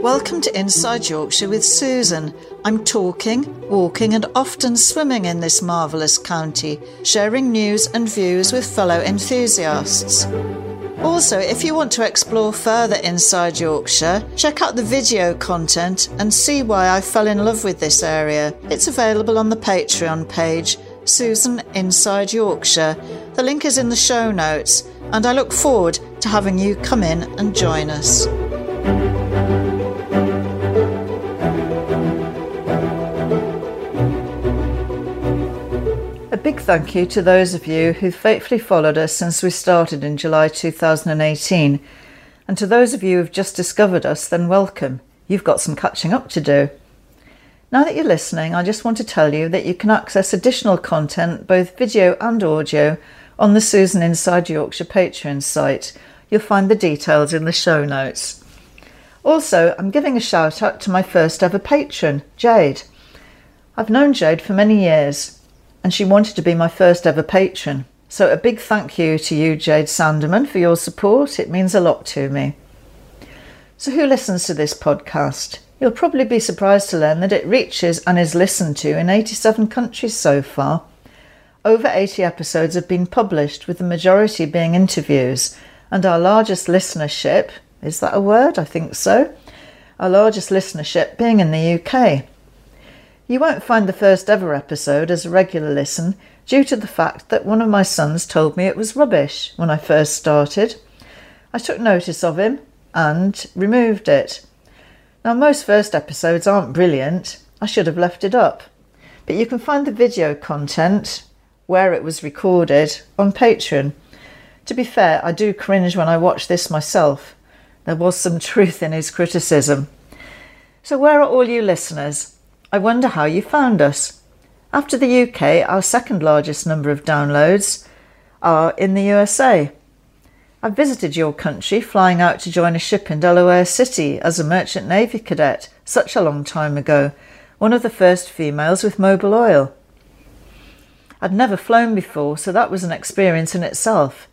Welcome to Inside Yorkshire with Susan. I'm talking, walking, and often swimming in this marvellous county, sharing news and views with fellow enthusiasts. Also, if you want to explore further inside Yorkshire, check out the video content and see why I fell in love with this area. It's available on the Patreon page, Susan Inside Yorkshire. The link is in the show notes, and I look forward to having you come in and join us. A big thank you to those of you who faithfully followed us since we started in July 2018. And to those of you who've just discovered us, then welcome. You've got some catching up to do. Now that you're listening, I just want to tell you that you can access additional content, both video and audio, on the Susan Inside Yorkshire Patreon site. You'll find the details in the show notes. Also, I'm giving a shout out to my first ever patron, Jade. I've known Jade for many years, and she wanted to be my first ever patron. So, a big thank you to you, Jade Sanderman, for your support. It means a lot to me. So, who listens to this podcast? You'll probably be surprised to learn that it reaches and is listened to in 87 countries so far. Over 80 episodes have been published, with the majority being interviews, and our largest listenership is that a word? I think so. Our largest listenership being in the UK. You won't find the first ever episode as a regular listen due to the fact that one of my sons told me it was rubbish when I first started. I took notice of him and removed it. Now, most first episodes aren't brilliant, I should have left it up, but you can find the video content where it was recorded on Patreon. To be fair, I do cringe when I watch this myself. There was some truth in his criticism. So, where are all you listeners? I wonder how you found us. After the UK, our second largest number of downloads are in the USA. I visited your country flying out to join a ship in Delaware City as a merchant navy cadet such a long time ago, one of the first females with Mobil Oil. I'd never flown before, so that was an experience in itself.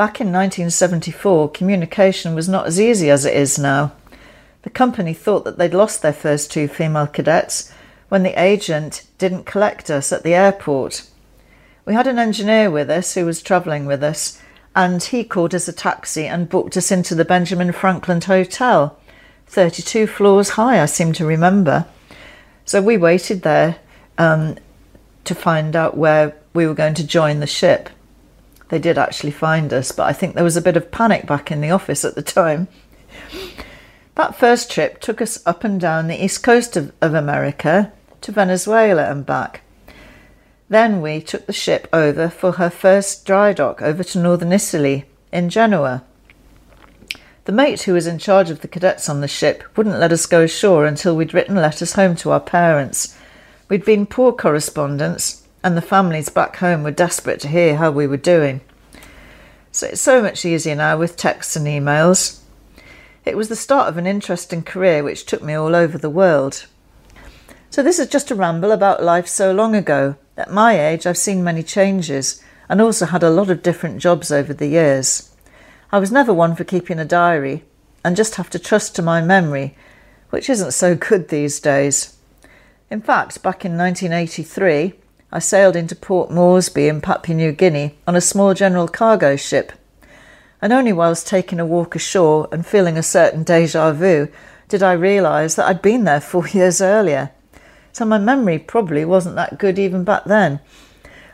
Back in 1974, communication was not as easy as it is now. The company thought that they'd lost their first two female cadets when the agent didn't collect us at the airport. We had an engineer with us who was travelling with us, and he called us a taxi and booked us into the Benjamin Franklin Hotel, 32 floors high, I seem to remember. So we waited there um, to find out where we were going to join the ship. They did actually find us, but I think there was a bit of panic back in the office at the time. That first trip took us up and down the east coast of, of America to Venezuela and back. Then we took the ship over for her first dry dock over to northern Italy in Genoa. The mate who was in charge of the cadets on the ship wouldn't let us go ashore until we'd written letters home to our parents. We'd been poor correspondents, and the families back home were desperate to hear how we were doing. So it's so much easier now with texts and emails. It was the start of an interesting career which took me all over the world. So, this is just a ramble about life so long ago. At my age, I've seen many changes and also had a lot of different jobs over the years. I was never one for keeping a diary and just have to trust to my memory, which isn't so good these days. In fact, back in 1983, I sailed into Port Moresby in Papua New Guinea on a small general cargo ship. And only whilst taking a walk ashore and feeling a certain deja vu did I realise that I'd been there four years earlier so my memory probably wasn't that good even back then.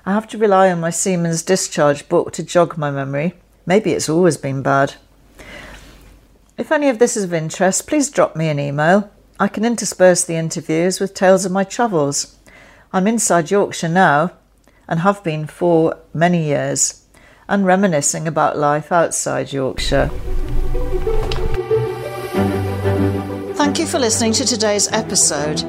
I have to rely on my seaman's discharge book to jog my memory. Maybe it's always been bad. If any of this is of interest, please drop me an email. I can intersperse the interviews with tales of my travels. I'm inside Yorkshire now and have been for many years and reminiscing about life outside Yorkshire. Thank you for listening to today's episode.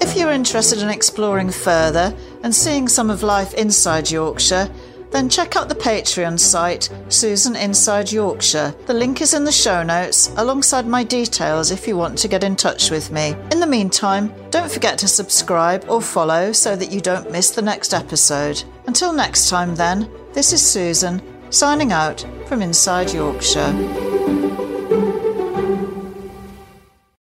If you're interested in exploring further and seeing some of life inside Yorkshire, then check out the Patreon site, Susan Inside Yorkshire. The link is in the show notes, alongside my details if you want to get in touch with me. In the meantime, don't forget to subscribe or follow so that you don't miss the next episode. Until next time, then, this is Susan, signing out from Inside Yorkshire.